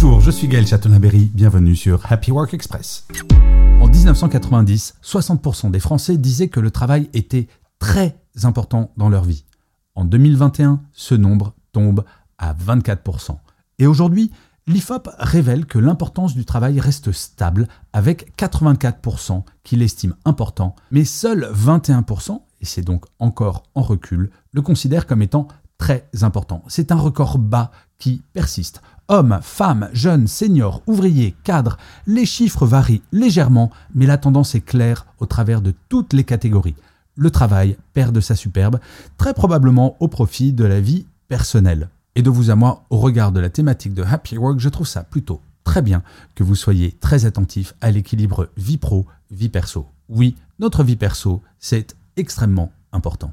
Bonjour, je suis Gaël Chatonaberry, bienvenue sur Happy Work Express. En 1990, 60% des Français disaient que le travail était très important dans leur vie. En 2021, ce nombre tombe à 24%. Et aujourd'hui, l'IFOP révèle que l'importance du travail reste stable avec 84% qui l'estiment important, mais seuls 21%, et c'est donc encore en recul, le considèrent comme étant très important. C'est un record bas qui persiste. Hommes, femmes, jeunes, seniors, ouvriers, cadres, les chiffres varient légèrement, mais la tendance est claire au travers de toutes les catégories. Le travail perd de sa superbe, très probablement au profit de la vie personnelle. Et de vous à moi, au regard de la thématique de Happy Work, je trouve ça plutôt très bien que vous soyez très attentif à l'équilibre vie pro, vie perso. Oui, notre vie perso, c'est extrêmement important.